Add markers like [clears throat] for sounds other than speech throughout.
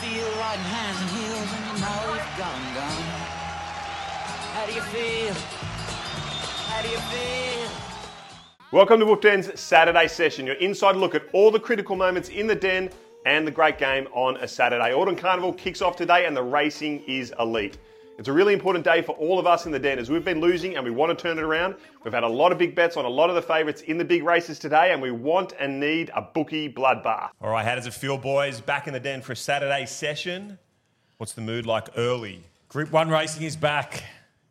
feel riding hands and heels and gone, gone? How do you feel? How do you feel? Welcome to Wolfden's Saturday session, your inside look at all the critical moments in the den and the great game on a Saturday. Autumn Carnival kicks off today and the racing is elite. It's a really important day for all of us in the den as we've been losing and we want to turn it around. We've had a lot of big bets on a lot of the favourites in the big races today and we want and need a bookie bloodbath. All right, how does it feel, boys? Back in the den for a Saturday session. What's the mood like early? Group one racing is back.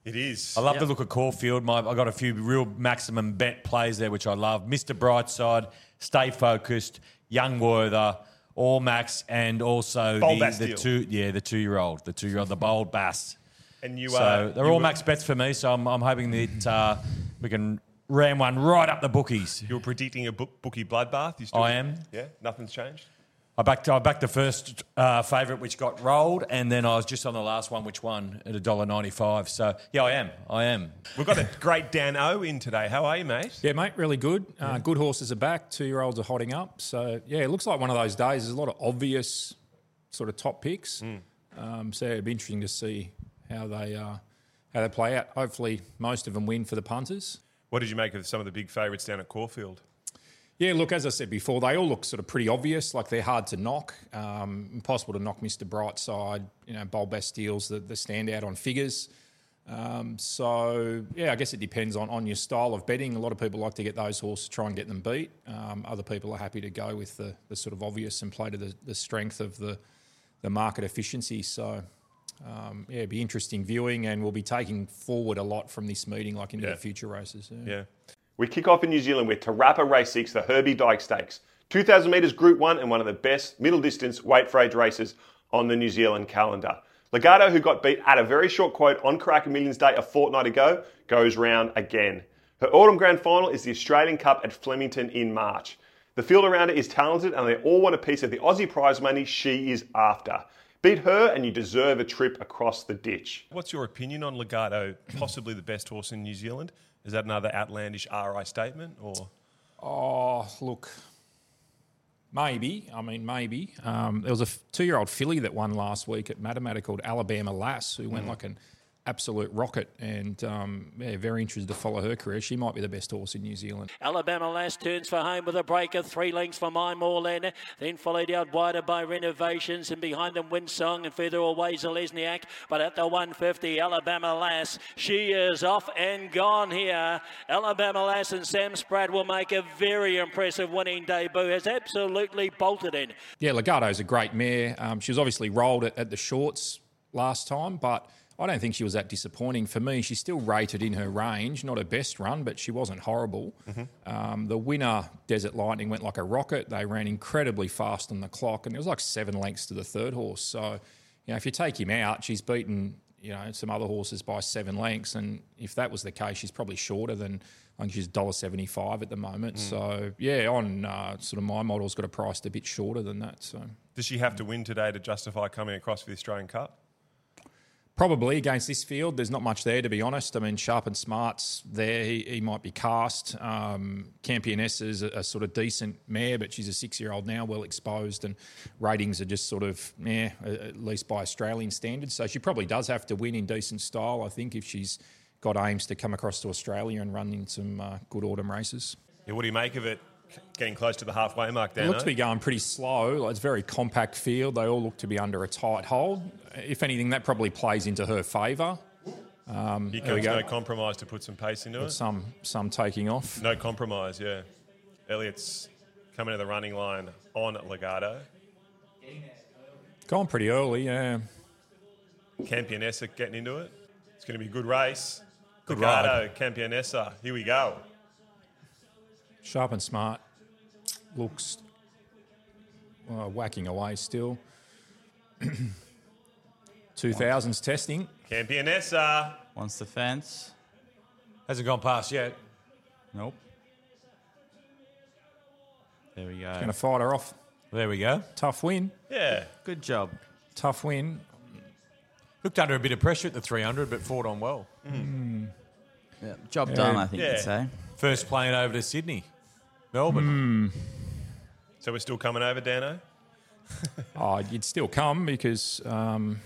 It is. I love the look of Caulfield. My, I got a few real maximum bet plays there, which I love. Mr. Brightside, Stay Focused, Young Werther, All Max, and also Bold the, the two, yeah, the two year old, the two year old, the bold Bass. And you are. So they're you all were- max bets for me. So I'm, I'm hoping that uh, we can ram one right up the bookies. You're predicting a book, bookie bloodbath. You still, I am. Yeah, nothing's changed. I backed, I backed the first uh, favourite, which got rolled, and then I was just on the last one, which won at $1.95. So, yeah, I am. I am. We've got a great Dan O in today. How are you, mate? Yeah, mate, really good. Uh, good horses are back. Two year olds are hotting up. So, yeah, it looks like one of those days. There's a lot of obvious sort of top picks. Um, so, it'd be interesting to see how they, uh, how they play out. Hopefully, most of them win for the punters. What did you make of some of the big favourites down at Caulfield? Yeah, look, as I said before, they all look sort of pretty obvious. Like they're hard to knock. Um, impossible to knock Mr. Brightside. You know, Bold Bastille's the, the standout on figures. Um, so, yeah, I guess it depends on, on your style of betting. A lot of people like to get those horses, try and get them beat. Um, other people are happy to go with the, the sort of obvious and play to the, the strength of the, the market efficiency. So, um, yeah, it'd be interesting viewing, and we'll be taking forward a lot from this meeting, like into Yeah. the future races. Yeah. We kick off in New Zealand with Te Rapa Race 6, the Herbie Dyke Stakes. 2,000 metres Group 1 and one of the best middle distance weight for age races on the New Zealand calendar. Legato, who got beat at a very short quote on Karaka Millions Day a fortnight ago, goes round again. Her autumn grand final is the Australian Cup at Flemington in March. The field around her is talented and they all want a piece of the Aussie prize money she is after. Beat her and you deserve a trip across the ditch. What's your opinion on Legato, possibly the best horse in New Zealand? Is that another outlandish RI statement, or Oh, look, maybe. I mean, maybe. Um, there was a two year old filly that won last week at Matamata called Alabama Lass, who went like an absolute rocket. And um, yeah, very interested to follow her career. She might be the best horse in New Zealand. Alabama Lass turns for home with a break of three lengths for My Moorlander, then followed out wider by Renovations, and behind them Windsong and further away Zalesniak. But at the 150, Alabama Lass, she is off and gone here. Alabama Lass and Sam Spratt will make a very impressive winning debut. Has absolutely bolted in. Yeah, Legato's a great mare. Um, she was obviously rolled at, at the shorts last time, but I don't think she was that disappointing. For me, she's still rated in her range. Not her best run, but she wasn't horrible. Um, the winner, Desert Lightning, went like a rocket. They ran incredibly fast on the clock, and it was like seven lengths to the third horse. So, you know, if you take him out, she's beaten you know some other horses by seven lengths, and if that was the case, she's probably shorter than. I think she's $1.75 at the moment. So, yeah, on uh, sort of my model's got a priced a bit shorter than that. So, does she have to win today to justify coming across for the Australian Cup? Probably against this field, there's not much there to be honest. I mean, Sharp and Smart's there. He, he might be cast. Um, Campionessa is a, a sort of decent mare, but she's a six-year-old now, well exposed, and ratings are just sort of, yeah, at least by Australian standards. So she probably does have to win in decent style, I think, if she's got aims to come across to Australia and run in some uh, good autumn races. Yeah, what do you make of it? Getting close to the halfway mark, It Dan. looks to be going pretty slow. It's a very compact field. They all look to be under a tight hold. If anything, that probably plays into her favour. Um, here there we comes no compromise to put some pace into it. Some some taking off. No compromise, yeah. Elliot's coming to the running line on Legato. Gone pretty early, yeah. Campionessa getting into it. It's going to be a good race. Good Legato, Campionessa. Here we go. Sharp and smart. Looks uh, whacking away still. [clears throat] 2000s testing. Campionessa. Wants the fence. Hasn't gone past yet. Nope. There we go. Going to fight her off. There we go. Tough win. Yeah. Good job. Tough win. Looked under a bit of pressure at the 300, but fought on well. Yeah, job done, I think Yeah. you'd say. First plane over to Sydney, Melbourne. So we're still coming over, Dano? [laughs] oh, you'd still come because, um,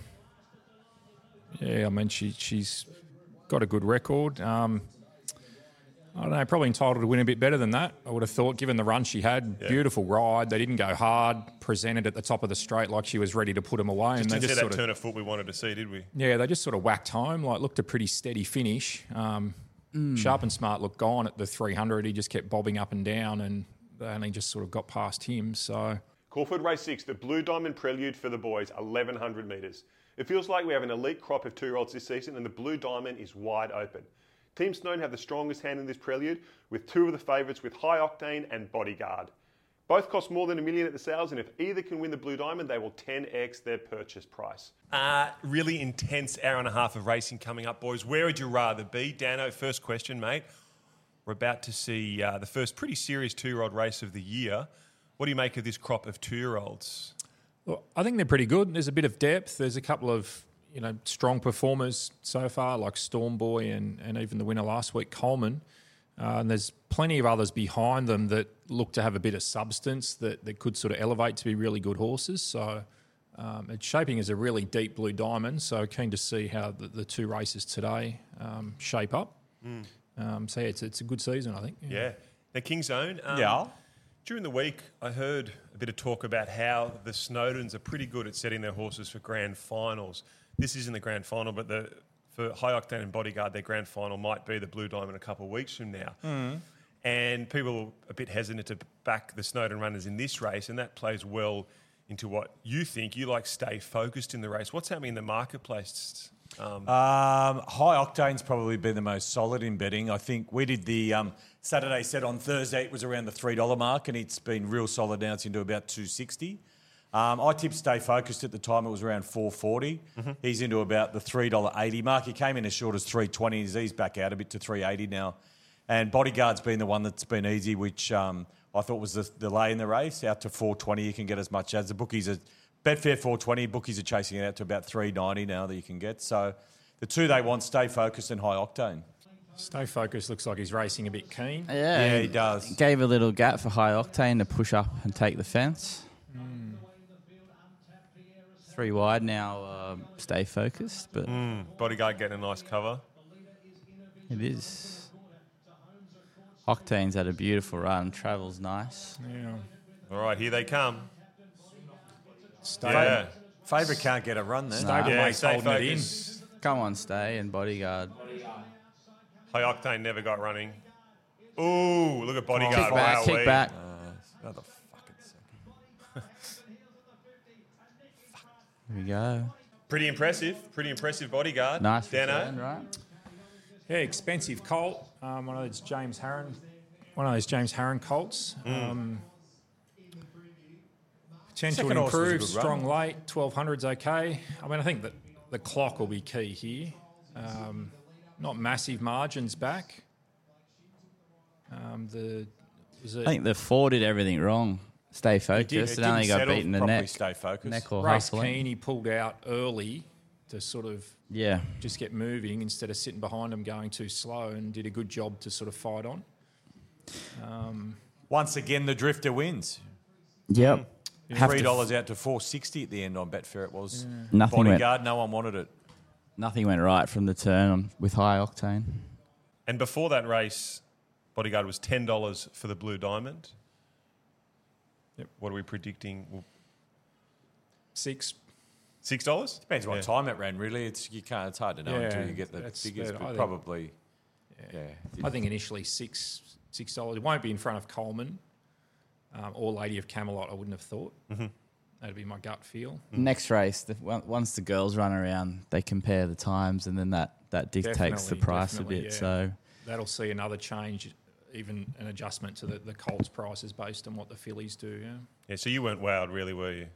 yeah, I mean, she, she's got a good record. Um, I don't know, probably entitled to win a bit better than that. I would have thought, given the run she had, beautiful ride. They didn't go hard, presented at the top of the straight like she was ready to put them away, and Just they didn't see just that sort of turn of foot we wanted to see, did we? yeah, they just sort of whacked home. Like looked a pretty steady finish. Um, Sharp and Smart looked gone at the 300. He just kept bobbing up and down, and they only just sort of got past him. So Caulfield Race 6, the Blue Diamond Prelude for the boys, 1100 metres. It feels like we have an elite crop of two year olds this season, and the Blue Diamond is wide open. Team Snowden have the strongest hand in this prelude, with two of the favourites with High Octane and Bodyguard. Both cost more than a million at the sales, and if either can win the Blue Diamond, they will 10x their purchase price. Uh, really intense hour and a half of racing coming up, boys. Where would you rather be? Dano, first question, mate. We're about to see uh, the first pretty serious two year old race of the year. What do you make of this crop of two year olds? Well, I think they're pretty good. There's a bit of depth. There's a couple of you know strong performers so far, like Stormboy and and even the winner last week, Coleman. Uh, and there's plenty of others behind them that look to have a bit of substance that, that could sort of elevate to be really good horses. So um, it's shaping as a really deep blue diamond. So keen to see how the, the two races today um, shape up. Um, so yeah, it's, it's a good season, I think. Yeah. Now, King's Own. Um, Yeah. During the week, I heard a bit of talk about how the Snowdens are pretty good at setting their horses for grand finals. This isn't the grand final, but the for High Octane and Bodyguard, their grand final might be the Blue Diamond a couple of weeks from now. And people are a bit hesitant to back the Snowden runners in this race, and that plays well into what you think. You like stay focused in the race. What's happening in the marketplace? Um, Um, high octane's probably been the most solid in betting. I think we did the um, Saturday set on Thursday. It was around the three dollar mark, and it's been real solid now. It's into about two sixty. Um, I tipped stay focused at the time. It was around four He's into about the three dollar eighty mark. He came in as short as three twenty. He's back out a bit to three eighty now. And Bodyguard's been the one that's been easy, which um, I thought was the delay in the race. Out to four twenty, you can get as much as the bookies are. Betfair 420, bookies are chasing it out to about 390 now that you can get. So the two they want, stay focused and high octane. Stay focused. Looks like he's racing a bit keen. Yeah, Yeah, he does. Gave a little gap for high octane to push up and take the fence. Three wide now. Um, stay focused, but Bodyguard getting a nice cover. it is. Octane's had a beautiful run. Travels nice. Yeah. All right, here they come. Stay. Yeah. Favourite can't get a run there. Stable Yeah, mate's stay holding it in. Come on, stay and bodyguard. High Octane never got running. Ooh, look at Bodyguard. Kick back, kick wee. back. Another fucking second. Here we go. Pretty impressive. Pretty impressive Bodyguard. Nice Dano. return, right? Yeah, expensive colt. Um, one of those James Harron, one of those James Harron colts. Um, potential Second to horse was a improve. good run. Strong late. Twelve hundred's okay. I mean, I think that the clock will be key here. Um, not massive margins back. Um, the was it I think the four did everything wrong. Stay focused It and only didn't got settle beaten the properly, neck. Stay focused. Neck or race hustling. keen. He pulled out early to sort of Yeah. just get moving instead of sitting behind him going too slow, and did a good job to sort of fight on. Once again, the drifter wins. Yep. Have Three to- dollars out to four sixty at the end on Betfair. It was Nothing went, bodyguard. No one wanted it. nothing went right from the turn on, with high octane. And before that race, Bodyguard was ten dollars for the Blue Diamond. Yep. What are we predicting? Well, Six. Six dollars? Depends what Yeah. time it ran. Really, it's you can't. It's hard to know Yeah, until you get the that's figures. But I think- probably, yeah. I think initially six six dollars. It won't be in front of Coleman um, or Lady of Camelot. I wouldn't have thought. Mm-hmm. That'd be my gut feel. Next race, the, once the girls run around, they compare the times, and then that, that dictates the price a bit. yeah. So That'll see another change, even an adjustment to the, the Colts prices based on what the fillies do. Yeah. Yeah, so you weren't wowed, really, were you?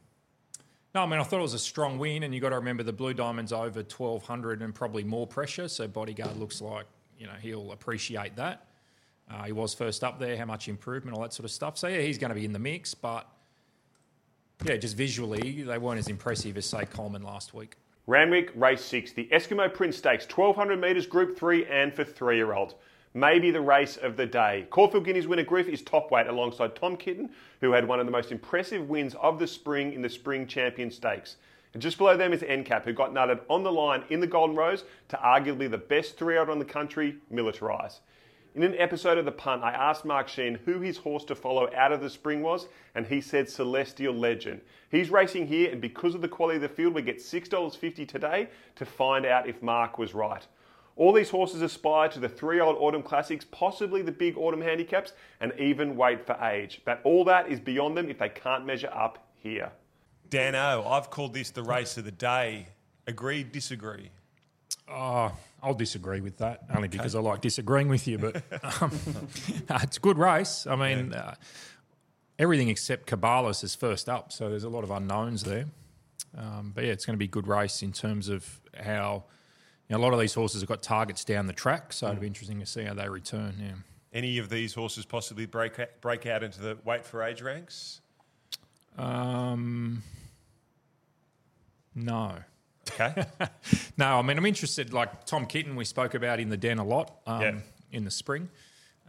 No, I mean I thought it was a strong win, and you got to remember the Blue Diamonds over twelve hundred and probably more pressure. So Bodyguard looks like you know he'll appreciate that. Uh, he was first up there, how much improvement, all that sort of stuff. So yeah, he's going to be in the mix, but yeah, just visually they weren't as impressive as say Coleman last week. Randwick Race 6, the Eskimo Prince Stakes, 1200 metres, Group 3, and for three year olds. maybe the race of the day. Caulfield Guineas winner Griff is top weight alongside Tom Kitten, who had one of the most impressive wins of the spring in the Spring Champion Stakes. And just below them is Encap, who got nutted on the line in the Golden Rose to arguably the best three out on the country, Militarize. In an episode of The Punt, I asked Mark Sheen who his horse to follow out of the spring was, and he said Celestial Legend. He's racing here, and because of the quality of the field, we get $6.50 today to find out if Mark was right. All these horses aspire to the three old Autumn Classics, possibly the big Autumn handicaps, and even wait for age. But all that is beyond them if they can't measure up here. Dan O, I've called this the race of the day. Agree, disagree? Oh, I'll disagree with that, only because I like disagreeing with you. But [laughs] um, [laughs] it's a good race. I mean, uh, everything except Cabalas is first up, so there's a lot of unknowns there. Um, but yeah, it's going to be a good race in terms of how you know, a lot of these horses have got targets down the track, so it'll be interesting to see how they return. Yeah. Any of these horses possibly break break out into the weight for age ranks? Um, no. Okay. [laughs] no, I mean, I'm interested. Like Tom Kitten, we spoke about in the den a lot um, Yeah. in the spring.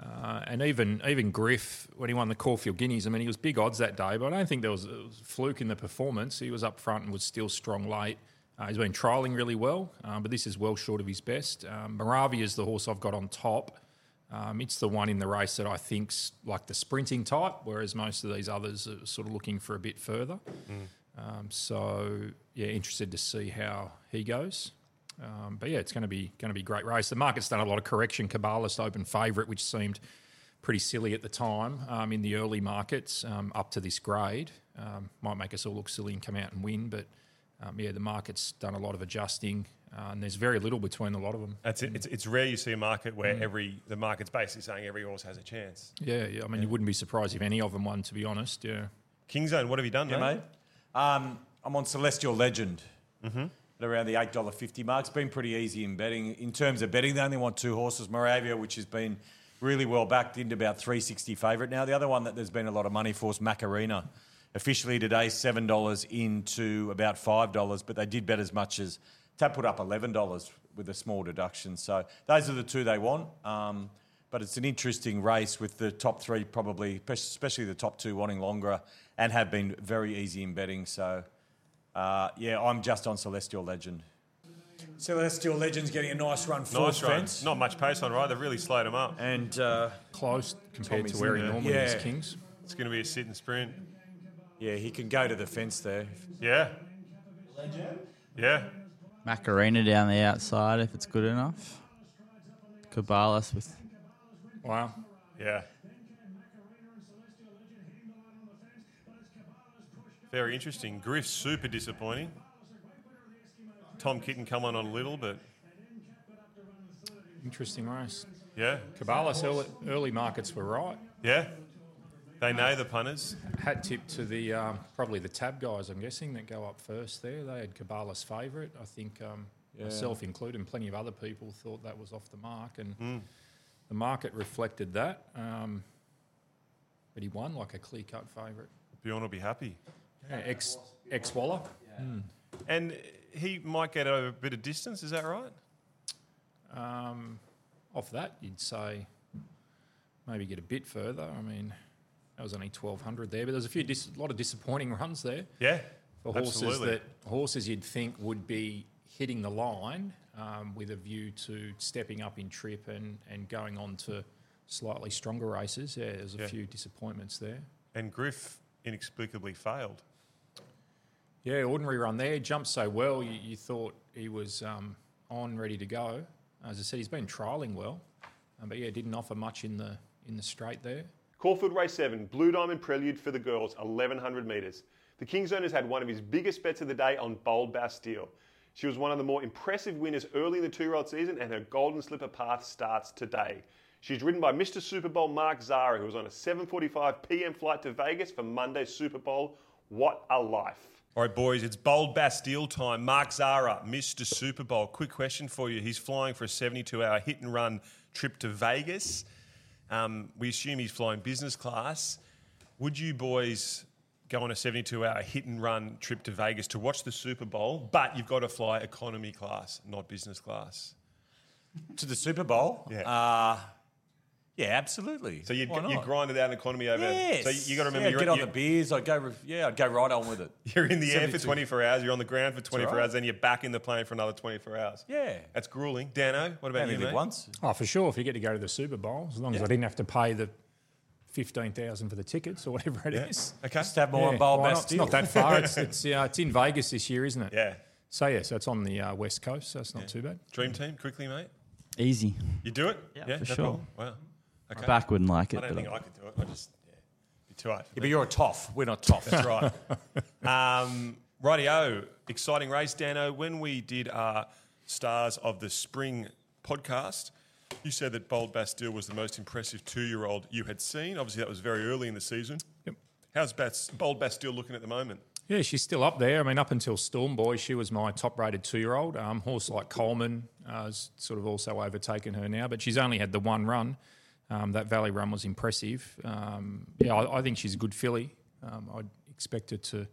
Uh, and even even Griff, when he won the Caulfield Guineas, I mean, he was big odds that day, but I don't think there was, was a fluke in the performance. He was up front and was still strong late. Uh, he's been trialling really well, um, but this is well short of his best. Um, Moravia is the horse I've got on top. Um, it's the one in the race that I think's like the sprinting type, whereas most of these others are sort of looking for a bit further. Um, so yeah, interested to see how he goes. Um, but yeah, it's going to be going to be a great race. The market's done a lot of correction. Cabalas open favourite, which seemed pretty silly at the time um, in the early markets um, up to this grade. Um, might make us all look silly and come out and win, but um, yeah, the market's done a lot of adjusting, uh, and there's very little between a lot of them. That's it. It's, it's rare you see a market where every the market's basically saying every horse has a chance. Yeah, yeah. I mean, you wouldn't be surprised if any of them won, to be honest. Yeah. Kingzone, what have you done, Yeah, mate? mate. Um, I'm on Celestial Legend at around the $8.50 mark. It's been pretty easy in betting. In terms of betting, they only want two horses. Moravia, which has been really well backed into about 360 favourite now. The other one that there's been a lot of money for is Macarena. Officially today, $7 into about $5, but they did bet as much as, Tab put up $11 with a small deduction. So those are the two they want. Um, but it's an interesting race with the top three probably, especially the top two wanting longer and have been very easy in betting. So, uh, yeah, I'm just on Celestial Legend. Celestial Legend's getting a nice run for Nice run. fence. Not much pace on, right? They've really slowed him up. And uh, Close compared Tommy's to where he there. normally is, Kings. It's going to be a sit and sprint. yeah, he can go to the fence there. Yeah. Legend? Yeah. Macarena down the outside if it's good enough. Cabalas with Wow. Yeah. Very interesting. Griff super disappointing. Tom Kitten come on a little, but Interesting race. yeah, Cabalas early, early markets were right. yeah. They know the punters. Hat tip to the um, probably the tab guys. I'm guessing that go up first there. They had Cabalas favourite. I think um, myself included, and plenty of other people thought that was off the mark, and the market reflected that. Um, but he won like a clear cut favourite. Bjorn will be happy. Yeah, ex ex Waller. And he might get over a bit of distance, is that right? Um, off that, you'd say maybe get a bit further. I mean, that was only twelve hundred there, but there's a few dis- a lot of disappointing runs there. Yeah. for horses absolutely. that horses you'd think would be hitting the line um, with a view to stepping up in trip and, and going on to slightly stronger races. Yeah, there's a Yeah. few disappointments there. And Griff inexplicably failed. Yeah, ordinary run there. Jumped so well, you, you thought he was um, on, ready to go. As I said, he's been trialling well, um, but yeah, didn't offer much in the in the straight there. Caulfield Race 7, Blue Diamond Prelude for the girls, 1100 metres. The King's Owners had one of his biggest bets of the day on Bold Bastille. She was one of the more impressive winners early in the two year old season, and her Golden Slipper path starts today. She's ridden by Mr. Super Bowl Mark Zahra, who was on a 7:45 p.m. flight to Vegas for Monday's Super Bowl. What a life! All right, boys, it's Bold Bastille time. Mark Zahra, Mr. Super Bowl. Quick question for you. He's flying for a 72 hour hit and run trip to Vegas. Um, we assume he's flying business class. Would you boys go on a 72 hour hit and run trip to Vegas to watch the Super Bowl, but you've got to fly economy class, not business class? To the Super Bowl? Yeah. Uh, Yeah, absolutely. So you Why you not? grind it out an economy over. Yes. So you got to remember Yeah, you're, get on you're, the beers. I'd go. re- Yeah, I'd go right on with it. [laughs] you're in the air for 72. 24 hours. You're on the ground for 24 right. hours. Then you're back in the plane for another 24 hours. Yeah. That's grueling. Dano, what about Only you, live mate? once. Oh, for sure. If you get to go to the Super Bowl, as long as I didn't have to pay the fifteen thousand for the tickets or whatever it is. Yeah. Okay. Just have more Yeah, on Bowl why not? It's Bastille. not that far. It's it's, yeah, it's in Vegas this year, isn't it? Yeah. So yeah, so it's on the uh, west coast, so it's not too bad. Dream team, quickly, mate. Easy. You do it? Yeah, yeah for no sure. problem. Wow. Okay. My back wouldn't like it. I don't but think I could do it. I just yeah, be too hard. Yeah, but you're a toff. We're not toff. That's right. [laughs] um, rightio, exciting race, Dano. When we did our Stars of the Spring podcast, you said that Bold Bastille was the most impressive two-year-old you had seen. Obviously, that was very early in the season. Yep. How's Bas- Bold Bastille looking at the moment? Yeah, she's still up there. I mean, up until Storm Boy, she was my top-rated two-year-old. Um, horse like Coleman uh, has sort of also overtaken her now, but she's only had the one run. Um, that Valley run was impressive. Um, yeah, I, I think she's a good filly. Um, I'd expect her to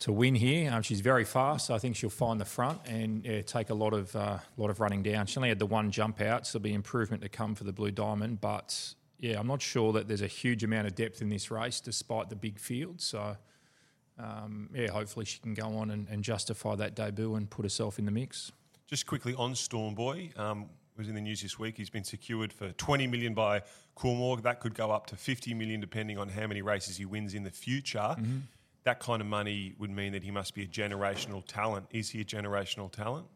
to win here. Um, she's very fast, so I think she'll find the front and yeah, take a lot of uh, lot of running down. She only had the one jump out, so there'll be improvement to come for the Blue Diamond. But yeah, I'm not sure that there's a huge amount of depth in this race, despite the big field. So um, yeah, hopefully she can go on and, and justify that debut and put herself in the mix. Just quickly on Storm Boy, um, was in the news this week. He's been secured for 20 million by Coolmore. That could go up to 50 million depending on how many races he wins in the future. That kind of money would mean that he must be a generational talent. Is he a generational talent?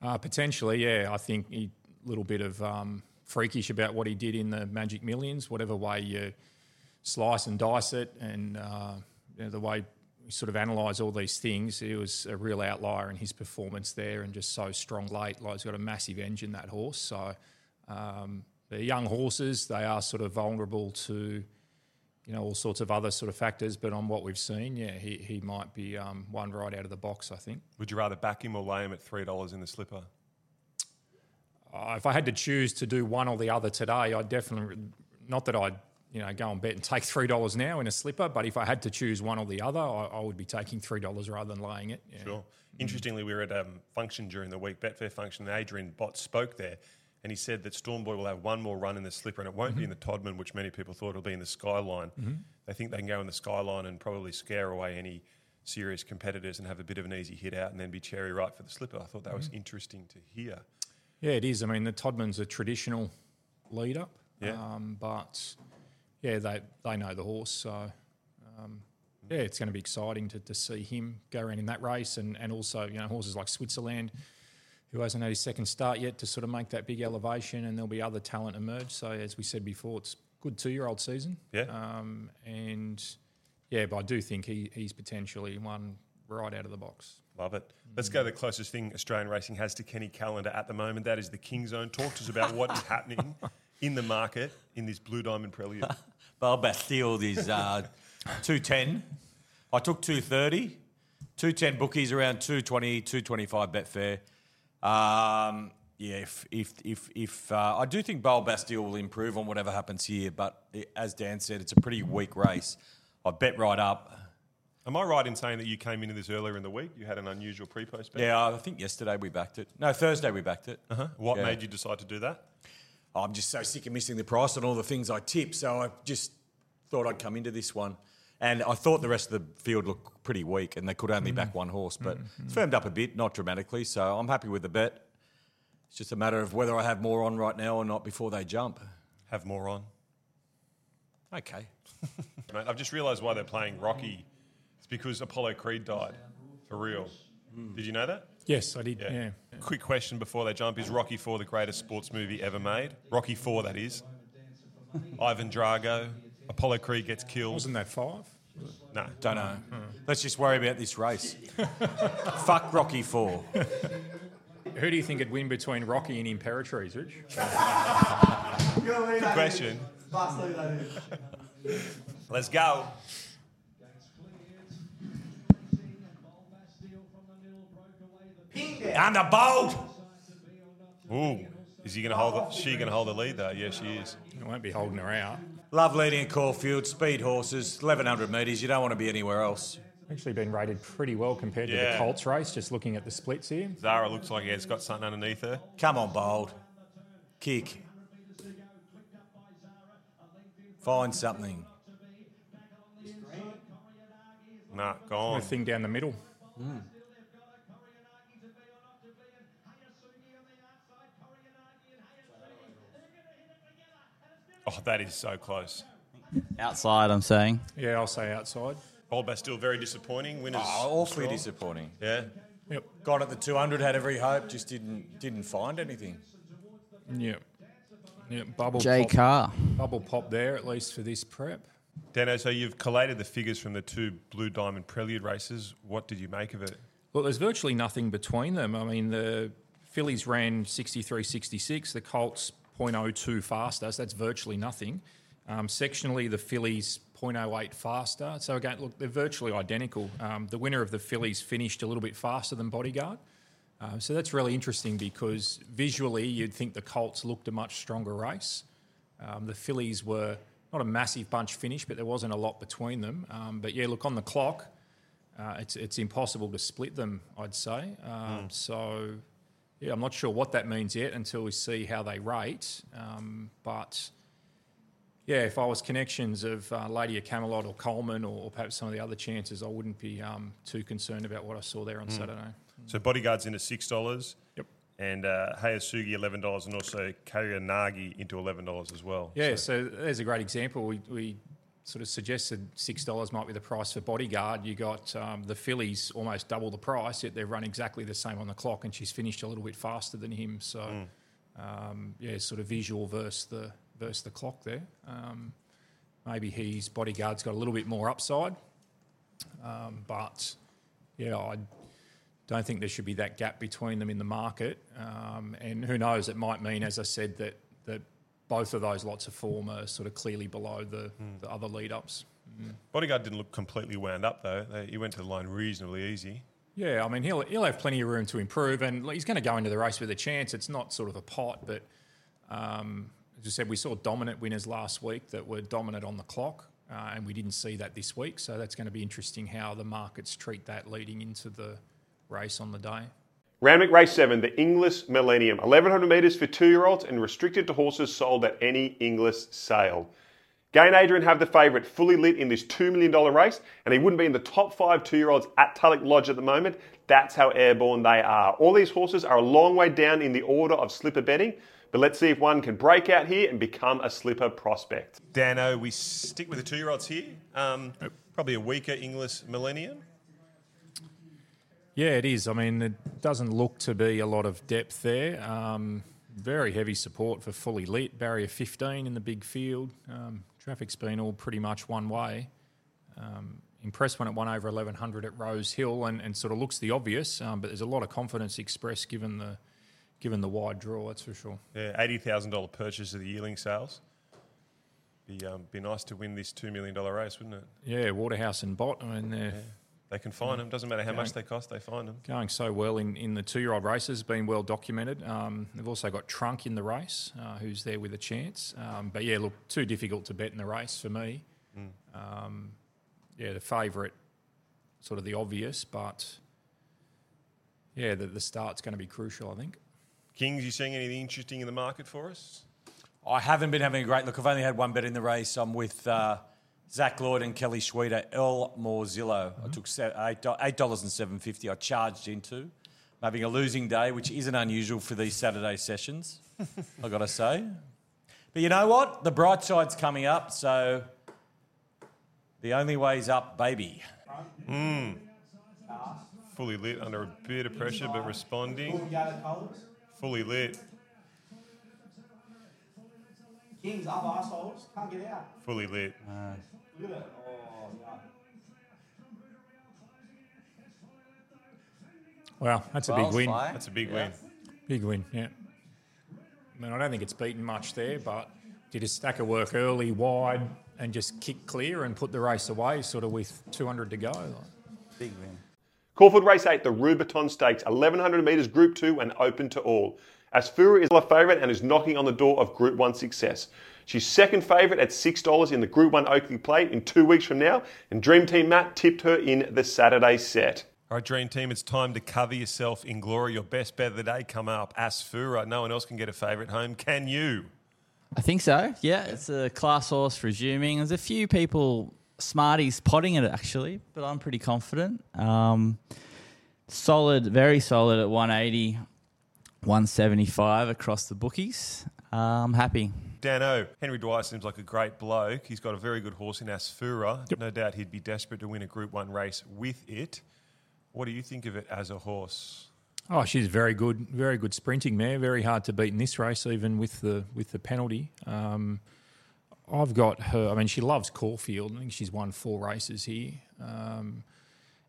Uh, potentially, yeah. I think a little bit of um, freakish about what he did in the Magic Millions, whatever way you slice and dice it, and uh, you know, the way sort of analyse all these things. He was a real outlier in his performance there, and just so strong late. Like he's got a massive engine that horse. So um, the young horses, they are sort of vulnerable to. You know all sorts of other sort of factors, but on what we've seen, yeah, he, he might be um, one right out of the box. I think. Would you rather back him or lay him at $3 in the slipper? Uh, if I had to choose to do one or the other today, I'd definitely not that I'd you know go and bet and take three dollars now in a slipper, but if I had to choose one or the other, I, I would be taking three dollars rather than laying it. Yeah. Sure. Interestingly, we were at a um, function during the week, Betfair function, and Adrian Bott spoke there, and he said that Stormboy will have one more run in the slipper, and it won't be in the Todman, which many people thought it'll be in the Skyline. They think they can go in the Skyline and probably scare away any serious competitors and have a bit of an easy hit out, and then be cherry right for the slipper. I thought that was interesting to hear. Yeah, it is. I mean, the Todman's a traditional leader, Yeah. um, but yeah, they they know the horse, so um, yeah, it's going to be exciting to, to see him go around in that race, and and also you know horses like Switzerland. Who hasn't had his second start yet to sort of make that big elevation, and there'll be other talent emerge. So, as we said before, it's good two-year-old season. Yeah. Um, and yeah, but I do think he, he's potentially one right out of the box. Love it. Let's go to the closest thing Australian racing has to Kenny Calendar at the moment. That is the King Zone. Talk to us about what is happening [laughs] in the market in this Blue Diamond Prelude. Bold Bastille is uh, [laughs] 210. I took 230. 210 bookies around 220, 225 Betfair. Um, yeah, if if if, if uh, I do think Bold Bastille will improve on whatever happens here, but it, as Dan said, it's a pretty weak race. I bet right up. Am I right in saying that you came into this earlier in the week? You had an unusual pre-post bet. Yeah, I think yesterday we backed it. No, Thursday we backed it. Uh-huh. What Yeah. made you decide to do that? I'm just so sick of missing the price on all the things I tip, so I just thought I'd come into this one. And I thought the rest of the field looked pretty weak, and they could only mm. back one horse, but mm-hmm. it's firmed up a bit, not dramatically. So I'm happy with the bet. It's just a matter of whether I have more on right now or not before they jump. Have more on. Okay. [laughs] Mate, I've just realised why they're playing Rocky. It's because Apollo Creed died. For real. Mm. Did you know that? Yes, I did. Yeah. Quick question before they jump. Is Rocky 4 the greatest sports movie ever made? Rocky 4, that is. Ivan Drago. Apollo Creed gets killed. Wasn't that five? No. Don't know. Let's just worry about this race. [laughs] Fuck Rocky Four. Who do you think would win between Rocky and Imperatrice, Rich? Good question. Let's go. Under bold. Ooh. Is he going to hold? The, she going to hold the lead though? Yeah, she is. I won't be holding her out. Love leading at Caulfield, speed horses, 1100 metres. You don't want to be anywhere else. Actually, been rated pretty well compared to the Colts race. Just looking at the splits here. Zahra looks like it's got something underneath her. Come on, bold. Kick. Find something. Nah, The gone. thing down the middle. Hmm. Oh, that is so close. Outside, I'm saying. Yeah, I'll say outside. Old Bastille very disappointing. Winners. Oh, awfully strong. disappointing. Yeah. Yep. Got at the 200, had every hope, just didn't didn't find anything. Yep. Yep. Bubble J pop. Car. Bubble pop there, at least for this prep. Dano, so you've collated the figures from the two Blue Diamond Prelude races. What did you make of it? Well, there's virtually nothing between them. I mean, the fillies ran 63 66, the Colts 0.02 faster, so that's virtually nothing. Um, sectionally, the fillies 0.08 faster. So, again, look, they're virtually identical. Um, the winner of the fillies finished a little bit faster than Bodyguard. Um, so, that's really interesting because visually, you'd think the Colts looked a much stronger race. Um, the fillies were not a massive bunch finish, but there wasn't a lot between them. Um, but yeah, look on the clock, uh, it's it's impossible to split them. I'd say. Um, So yeah, I'm not sure what that means yet until we see how they rate. Um, but yeah, if I was connections of uh, Lady of Camelot or Coleman or, or perhaps some of the other chances, I wouldn't be um, too concerned about what I saw there on Saturday. So Bodyguard's into six dollars. Yep. And uh, Hayasugi eleven dollars, and also Karyanagi into eleven dollars as well. Yeah, so there's a great example. We, we sort of suggested six dollars might be the price for Bodyguard. You got um, the fillies almost double the price, yet they've run exactly the same on the clock, and she's finished a little bit faster than him. So um, yeah, sort of visual versus the versus the clock there. Um, maybe his Bodyguard's got a little bit more upside, um, but yeah, I don't think there should be that gap between them in the market. Um, and who knows, it might mean, as I said, that that both of those lots of form are sort of clearly below the, the other lead ups. Bodyguard didn't look completely wound up though. They, he went to the line reasonably easy. Yeah, I mean, he'll, he'll have plenty of room to improve, and he's going to go into the race with a chance. It's not sort of a pot, but um, as I said, we saw dominant winners last week that were dominant on the clock, uh, and we didn't see that this week. So that's going to be interesting how the markets treat that leading into the race on the day. Randwick Race 7, the Inglis Millennium. 1100 metres for two year olds and restricted to horses sold at any Inglis sale. Gain Adrian have the favourite fully lit in this $2 million race, and he wouldn't be in the top five two year olds at Tulloch Lodge at the moment. That's how airborne they are. All these horses are a long way down in the order of slipper betting, but let's see if one can break out here and become a slipper prospect. Dano, we stick with the two year olds here. Um, probably a weaker Inglis Millennium. Yeah, it is. I mean, it doesn't look to be a lot of depth there. Um, very heavy support for fully lit. Barrier 15 in the big field. Um, traffic's been all pretty much one way. Um, impressed when it won over 1100 at Rose Hill and, and sort of looks the obvious, um, but there's a lot of confidence expressed given the given the wide draw, that's for sure. Yeah, eighty thousand dollar purchase of the yearling sales. Be um, be nice to win this two million dollar race, wouldn't it? Yeah, Waterhouse and Bott, I mean, they're They can find them. Doesn't matter how much they cost, they find them. going so well in, in the two year old races, been well documented. Um, they've also got Trunk in the race, uh, who's there with a chance. Um, but yeah, look, too difficult to bet in the race for me. Um, yeah, the favourite, sort of the obvious, but yeah, the, the start's going to be crucial, I think. Kings, you seeing anything interesting in the market for us? I haven't been having a great look. I've only had one bet in the race. I'm with uh, Zach Lloyd and Kelly Schweida, El Morzillo. I mm-hmm. took eight dollars and seven fifty. I charged into. I'm having a losing day, which isn't unusual for these Saturday sessions. I got to say. But you know what? The bright side's coming up, so the only way's up, baby. Mm. Fully lit under a bit of pressure, but responding. Fully lit. Kings up assholes, can't get out. Fully lit. Uh, Look at it. Oh, yeah. Well, that's a big win. That's a big win. Big win, yeah. I mean, I don't think it's beaten much there, but did a stack of work early, wide, and just kick clear and put the race away, sort of with 200 to go. Big win. Caulfield Race 8, the Rubiton Stakes, 1100 metres Group 2 and open to all. Asfoora is a favourite and is knocking on the door of Group 1 success. She's second favourite at $6 in the Group 1 Oakleigh Plate in two weeks from now, and Dream Team Matt tipped her in the Saturday set. All right, Dream Team, it's time to cover yourself in glory. Your best bet of the day come up. Asfoora. No one else can get a favourite home. Can you? I think so. Yeah, it's a class horse resuming. There's a few people, smarties, potting it actually, but I'm pretty confident. Um, solid, very solid at 180, 175 across the bookies. Uh, I'm happy. Dano, Henry Dwyer seems like a great bloke. He's got a very good horse in Asfoora. No doubt he'd be desperate to win a Group 1 race with it. What do you think of it as a horse? Oh, she's very good, very good sprinting mare. Very hard to beat in this race, even with the with the penalty. Um, I've got her. I mean, she loves Caulfield. I think she's won four races here. Um,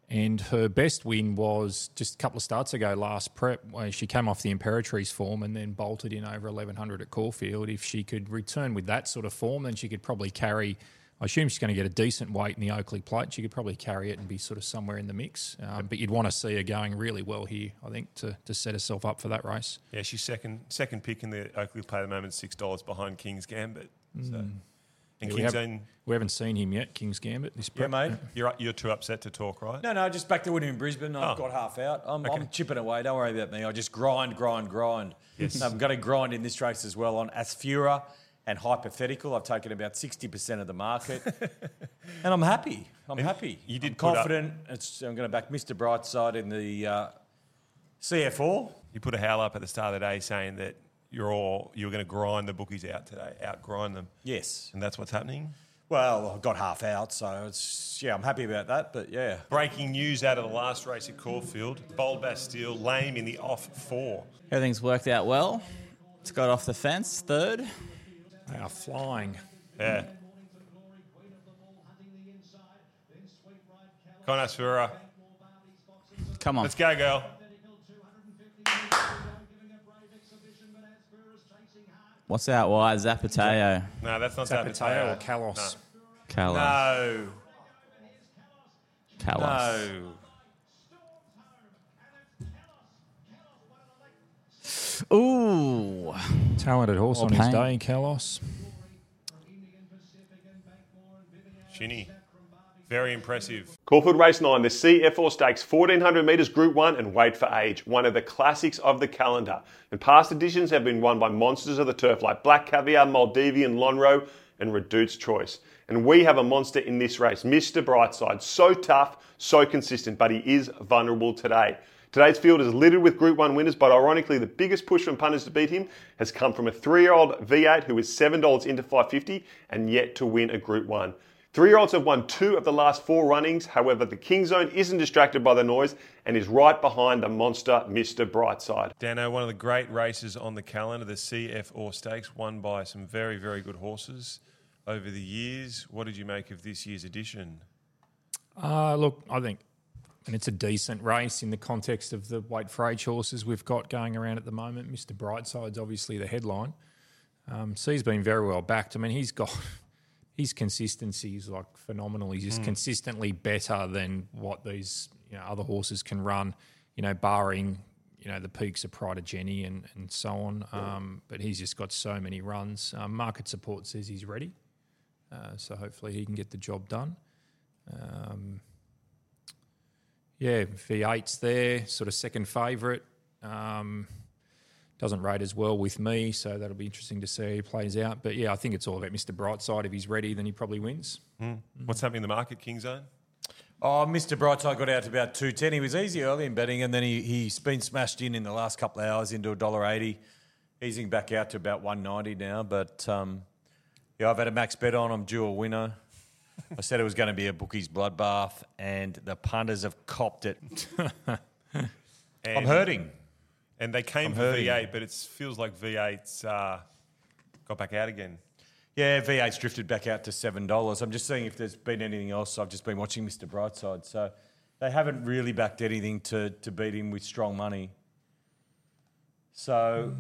and her best win was just a couple of starts ago last prep, where she came off the Imperatrice form and then bolted in over 1100 at Caulfield. If she could return with that sort of form, then she could probably carry. I assume she's going to get a decent weight in the Oakleigh plate. She could probably carry it and be sort of somewhere in the mix. Um, but you'd want to see her going really well here, I think, to, to set herself up for that race. Yeah, she's second second pick in the Oakleigh play at the moment, six dollars behind King's Gambit. So. And Yeah, we, have, Own, we haven't seen him yet, King's Gambit. This Yeah, mate. you're you're too upset to talk, right? No, no, just back to winning in Brisbane. I've Oh. got half out. I'm, Okay. I'm chipping away. Don't worry about me. I just grind, grind, grind. Yes. I'm going to grind in this race as well on Asfoora and Hypothetical. I've taken about 60% of the market. [laughs] and I'm happy. I'm happy. you did I'm confident. It's, I'm going to back Mr. Brightside in the uh, CF Orr. You put a howl up at the start of the day saying that you're all you're going to grind the bookies out today, out grind them, Yes. and that's what's happening. Well, I got half out, so it's yeah, I'm happy about that. But yeah, Breaking news out of the last race at Caulfield: Bold Bastille lame in the off four. Everything's worked out well. It's got off the fence, third. They are flying. Yeah. Conasfura. Come on. Let's go, girl. What's out wide? Zapateo. No, that's not Zapateo or Zapateo. Kalos? Calais. no, Calais. no. Ooh. Talented horse Or on his day, Kalos. Shinny. Very impressive. Caulfield Race 9, the CF Orr Stakes, 1400 metres Group 1 and Weight for Age, one of the classics of the calendar. And past editions have been won by monsters of the turf like Black Caviar, Maldivian, Lonhro and Redoute's Choice. And we have a monster in this race, Mr. Brightside. So tough, so consistent, but he is vulnerable today. Today's field is littered with Group 1 winners, but ironically, the biggest push from punters to beat him has come from a three-year-old Veight who is $7 into 550 and yet to win a Group 1. Three-year-olds have won two of the last four runnings. However, the King Zone isn't distracted by the noise and is right behind the monster, Mr. Brightside. Dano, one of the great races on the calendar, the CF Orr Stakes, won by some very, very good horses over the years. What did you make of this year's edition? Uh, look, I think, and it's a decent race in the context of the weight for age horses we've got going around at the moment. Mr. Brightside's obviously the headline. Um, C's been very well backed. I mean, he's got his consistency is like phenomenal. He's just consistently better than what these you know other horses can run. You know, barring you know the peaks of Pride of Jenny and and so on. Um, but he's just got so many runs. Um, market support says he's ready, uh, so hopefully he can get the job done. Um, yeah, Veight's there, sort of second favourite. Um, doesn't rate as well with me, so that'll be interesting to see how he plays out. But yeah, I think it's all about Mr. Brightside. If he's ready, then he probably wins. What's happening in the market, King Zone? Oh, Mr. Brightside got out to about 210. He was easy early in betting, and then he, he's been smashed in in the last couple of hours into $1.80, easing back out to about 190 now. But um, yeah, I've had a max bet on. I'm due a winner. I said it was going to be a bookie's bloodbath, and the punters have copped it. [laughs] I'm And- hurting. And they came I'm for. Veight, but it feels like Veight's uh, got back out again. Yeah, Veight's drifted back out to $7. I'm just seeing if there's been anything else. I've just been watching Mr. Brightside. So they haven't really backed anything to, to beat him with strong money. So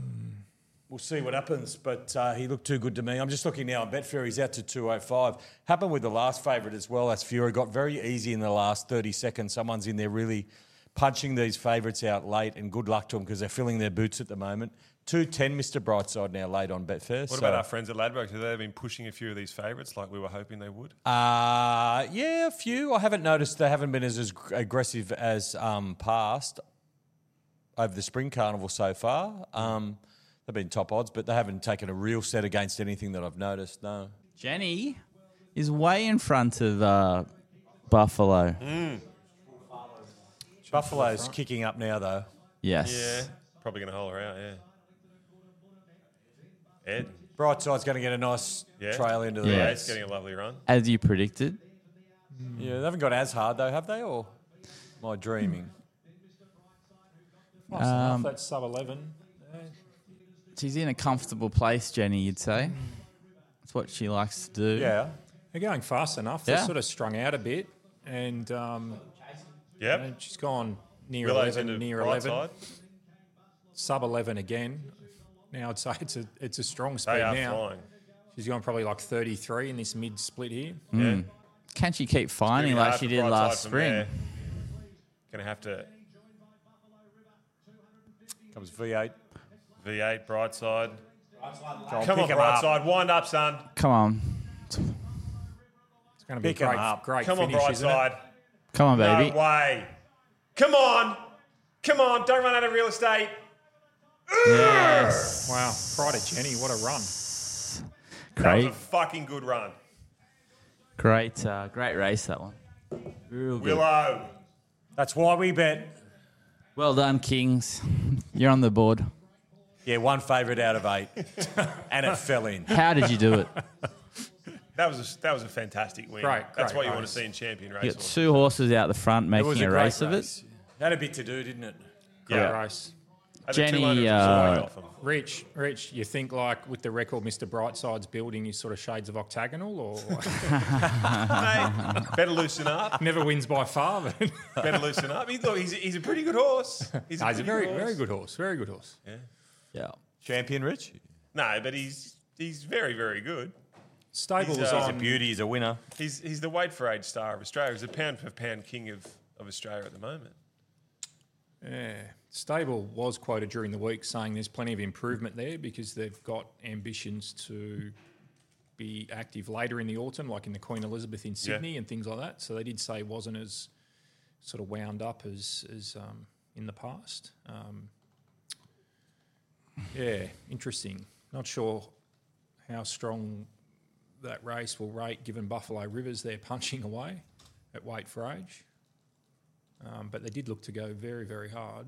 we'll see what happens. But uh, he looked too good to me. I'm just looking now. Betfair, he's out to 205. Happened with the last favourite as well, Asfoora got very easy in the last 30 seconds. Someone's in there really punching these favourites out late, and good luck to them because they're filling their boots at the moment. 210, Mr. Brightside now late on Betfair. What so- about our friends at Ladbrokes? Have they been pushing a few of these favourites like we were hoping they would? Uh, yeah, a few. I haven't noticed they haven't been as, as aggressive as um, past over the spring carnival so far. Um, They've been top odds, but they haven't taken a real set against anything that I've noticed. No. Jenny is way in front of uh, Buffalo. Buffalo's kicking up now, though. Yes. Yeah, probably going to hold her out. Yeah. Ed. Brightside's going to get a nice Yeah. trail into the Yeah. Yeah, race. getting a lovely run. As you predicted. Yeah, they haven't got as hard though, have they? Or am I dreaming? Nice enough. Um, That's sub 11. She's in a comfortable place, Jenny, you'd say. That's what she likes to do. Yeah. They're going fast enough. They're Yeah. sort of strung out a bit. And um, Yep. and she's gone near Willow's 11, near 11. side. Sub 11 again. Now I'd say it's a, it's a strong speed They are now. flying. She's gone probably like 33 in this mid split here. Yeah. Hmm. Can she keep finding like she did Brightside last spring? Gonna have to Comes Veight. Veight bright side. Joel, Come on, bright up. side. Wind up, son. Come on. It's going to be Pick a 'em great, up. great Come on, bright isn't it? Side. Come on, baby. No way. Come on. Come on. Don't run out of real estate. Yes. Wow. Pride of Jenni. What a run. That was Great, a fucking good run. great, uh, great race that one. Real good. Willow. That's why we bet. Well done, Kings. You're on the board. Yeah, one favourite out of eight, [laughs] and it fell in. How did you do it? [laughs] That was a, that was a fantastic win. Great, That's great what you want to race. see in champion You race. got two horses out the front It making was a, a, great race of it. race. Had a bit to do, didn't it? Great Yeah. race. Had Jenni, 200 was uh, right off 'em. Rich, Rich, you think like with the record Mr. Brightside's building is sort of shades of octagonal or [laughs] Mate, better loosen up. never wins by far? But [laughs] Better loosen up. He, look, he's, he's a pretty good horse. He's No, he's a pretty very, good very horse. good horse. Very good horse. Yeah. Yeah. Champion Rich. No, but he's he's very very good. Stables He's, uh, He's a beauty. He's a winner. He's he's the weight for age star of Australia. He's a pound for pound king of, of Australia at the moment. Yeah. Stable was quoted during the week saying there's plenty of improvement there because they've got ambitions to be active later in the autumn, like in the Queen Elizabeth in Sydney and things like that. So they did say it wasn't as sort of wound up as as um, in the past. Um, yeah, interesting. Not sure how strong that race will rate given Buffalo Rivers they're punching away at weight for age. Um, but they did look to go very, very hard.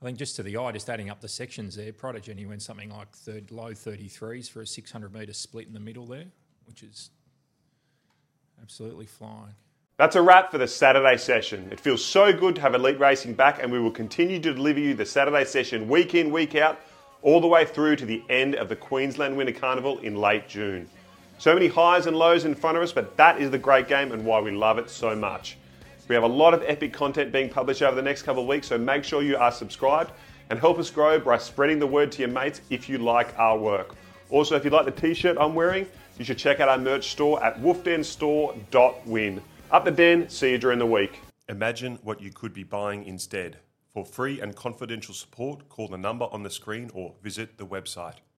I think just to the eye, just adding up the sections there, Prodigy went something like third, low 33s for a 600 metre split in the middle there, which is absolutely flying. That's a wrap for the Saturday session. It feels so good to have elite racing back, and we will continue to deliver you the Saturday session week in, week out, all the way through to the end of the Queensland Winter Carnival in late June. So many highs and lows in front of us, but that is the great game and why we love it so much. We have a lot of epic content being published over the next couple of weeks, so make sure you are subscribed and help us grow by spreading the word to your mates if you like our work. Also, if you like the t shirt I'm wearing, you should check out our merch store at wolfdenstore.win. Up the den, see you during the week. Imagine what you could be buying instead. For free and confidential support, call the number on the screen or visit the website.